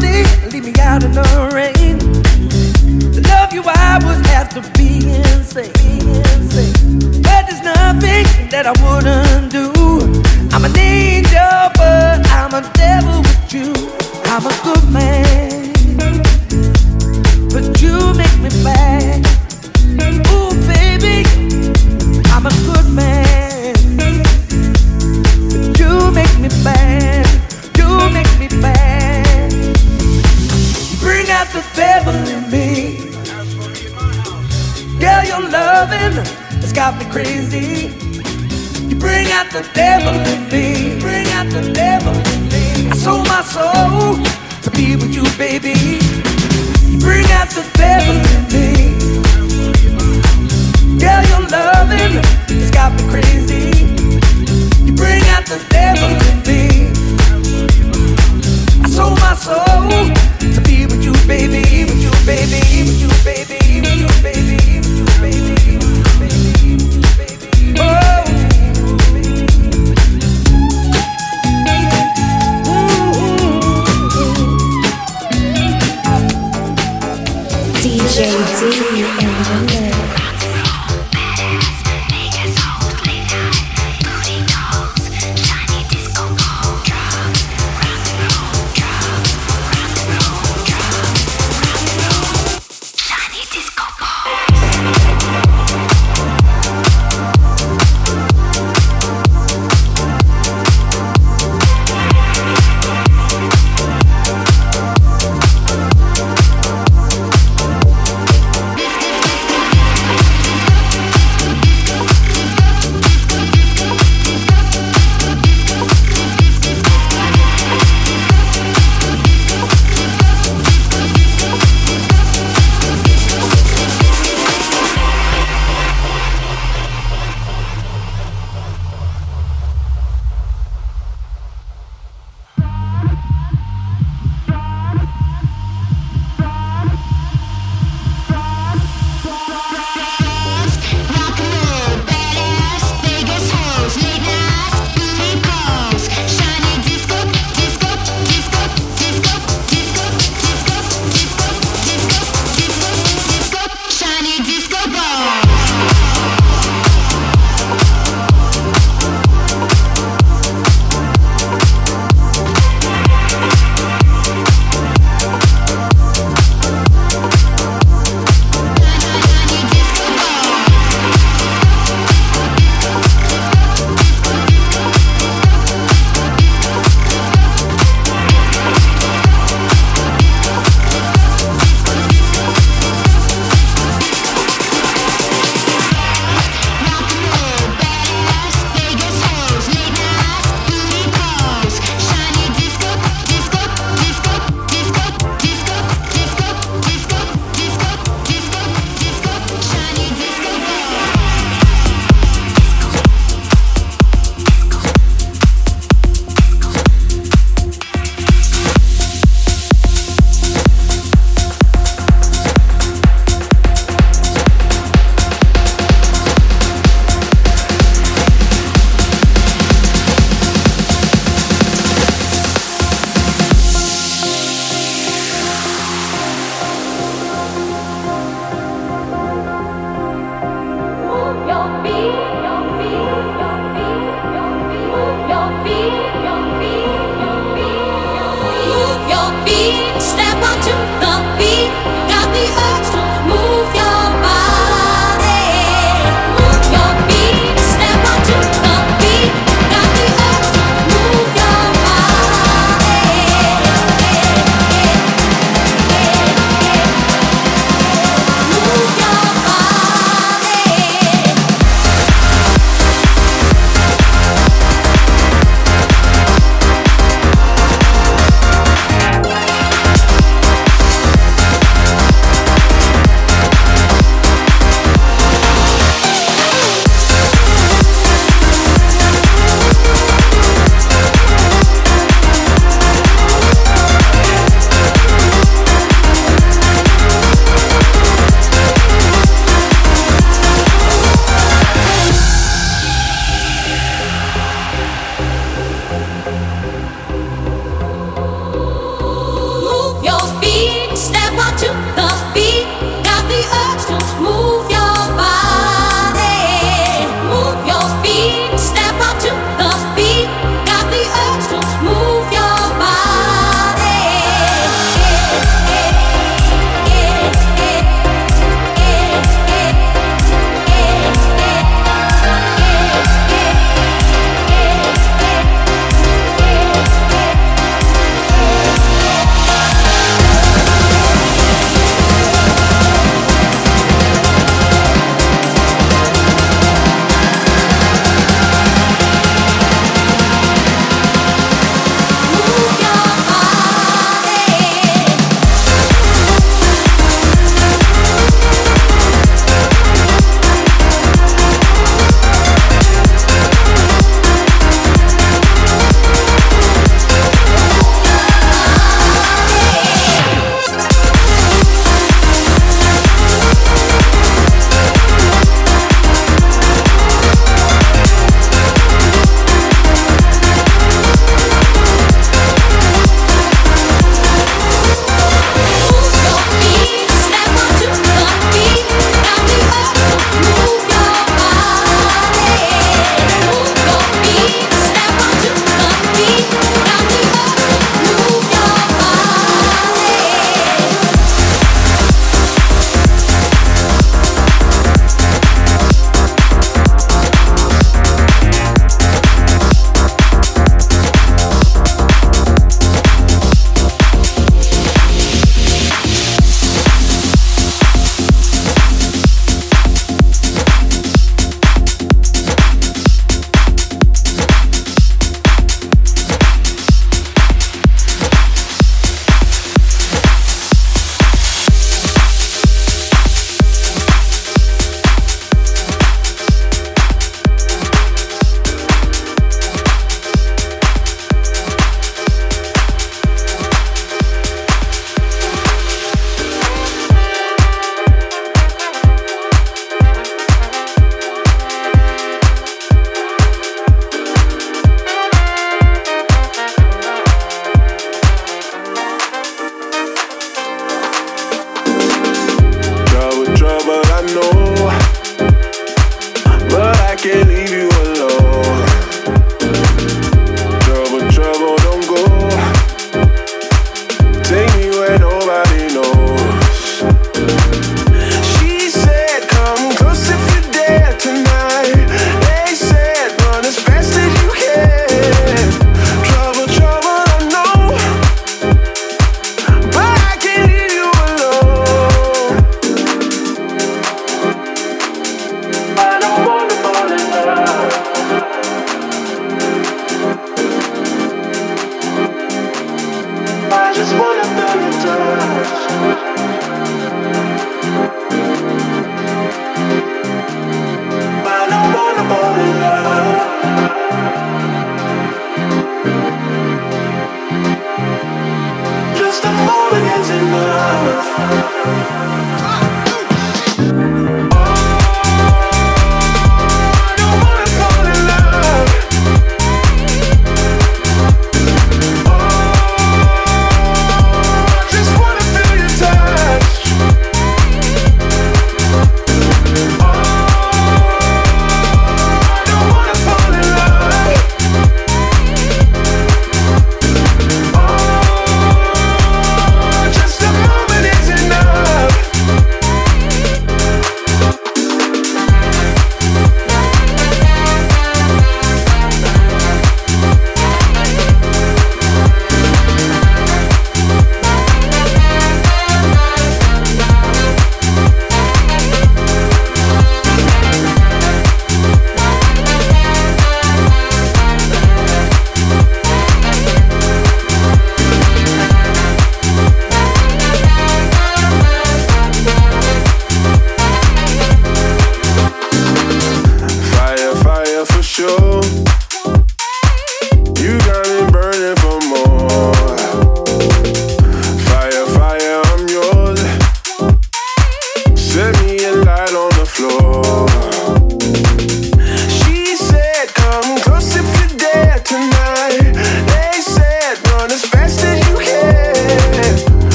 leave me out in the rain. To love you, I insane. But there's nothing that I wouldn't do. I'm an angel, but I'm a devil with you. I'm a good man, but you make me mad. Ooh, baby, I'm a good loving has got me crazy. You bring out the devil in me, bring out the devil in me. I sold my soul to be with you, baby. You bring out the devil in me. Yeah, your loving has got me crazy. You bring out the devil in me. I sold my soul to be with you, baby, with you, baby, with you, baby, with you, baby. change.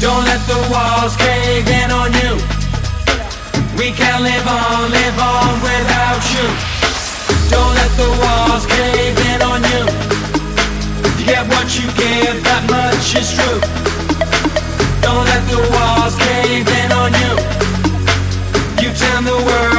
Don't let the walls cave in on you. We can't live on, live on without you. Don't let the walls cave in on you. You get what you give, that much is true. Don't let the walls cave in on you. You turn the world.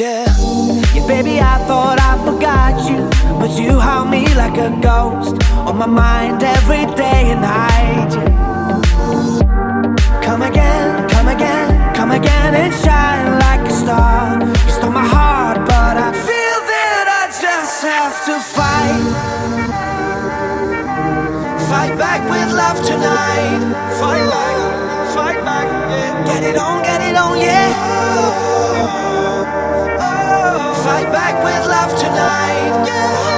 Yeah, yeah, baby, I thought I forgot you, but you haunt me like a ghost on my mind every day and night. Come again, come again, come again and shine like a star. You stole my heart, but I feel that I just have to fight. Fight back with love tonight. Fight back, fight back. Yeah. Get it on, get it on, yeah fight back with love tonight. Yeah.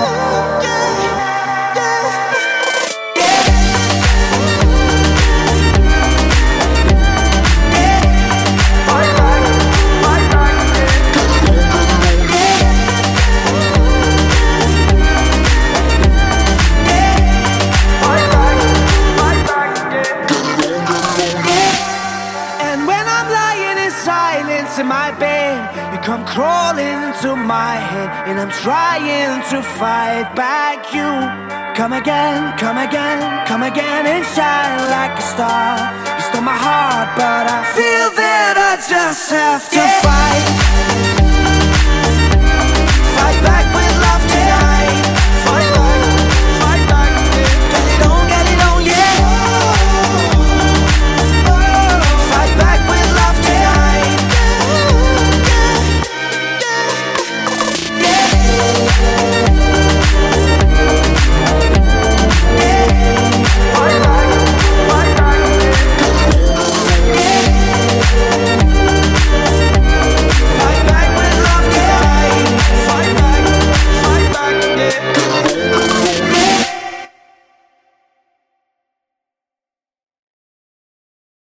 and I'm trying to fight back. You come again, come again, come again and shine like a star. You stole my heart, but I feel that I just have to yeah. fight.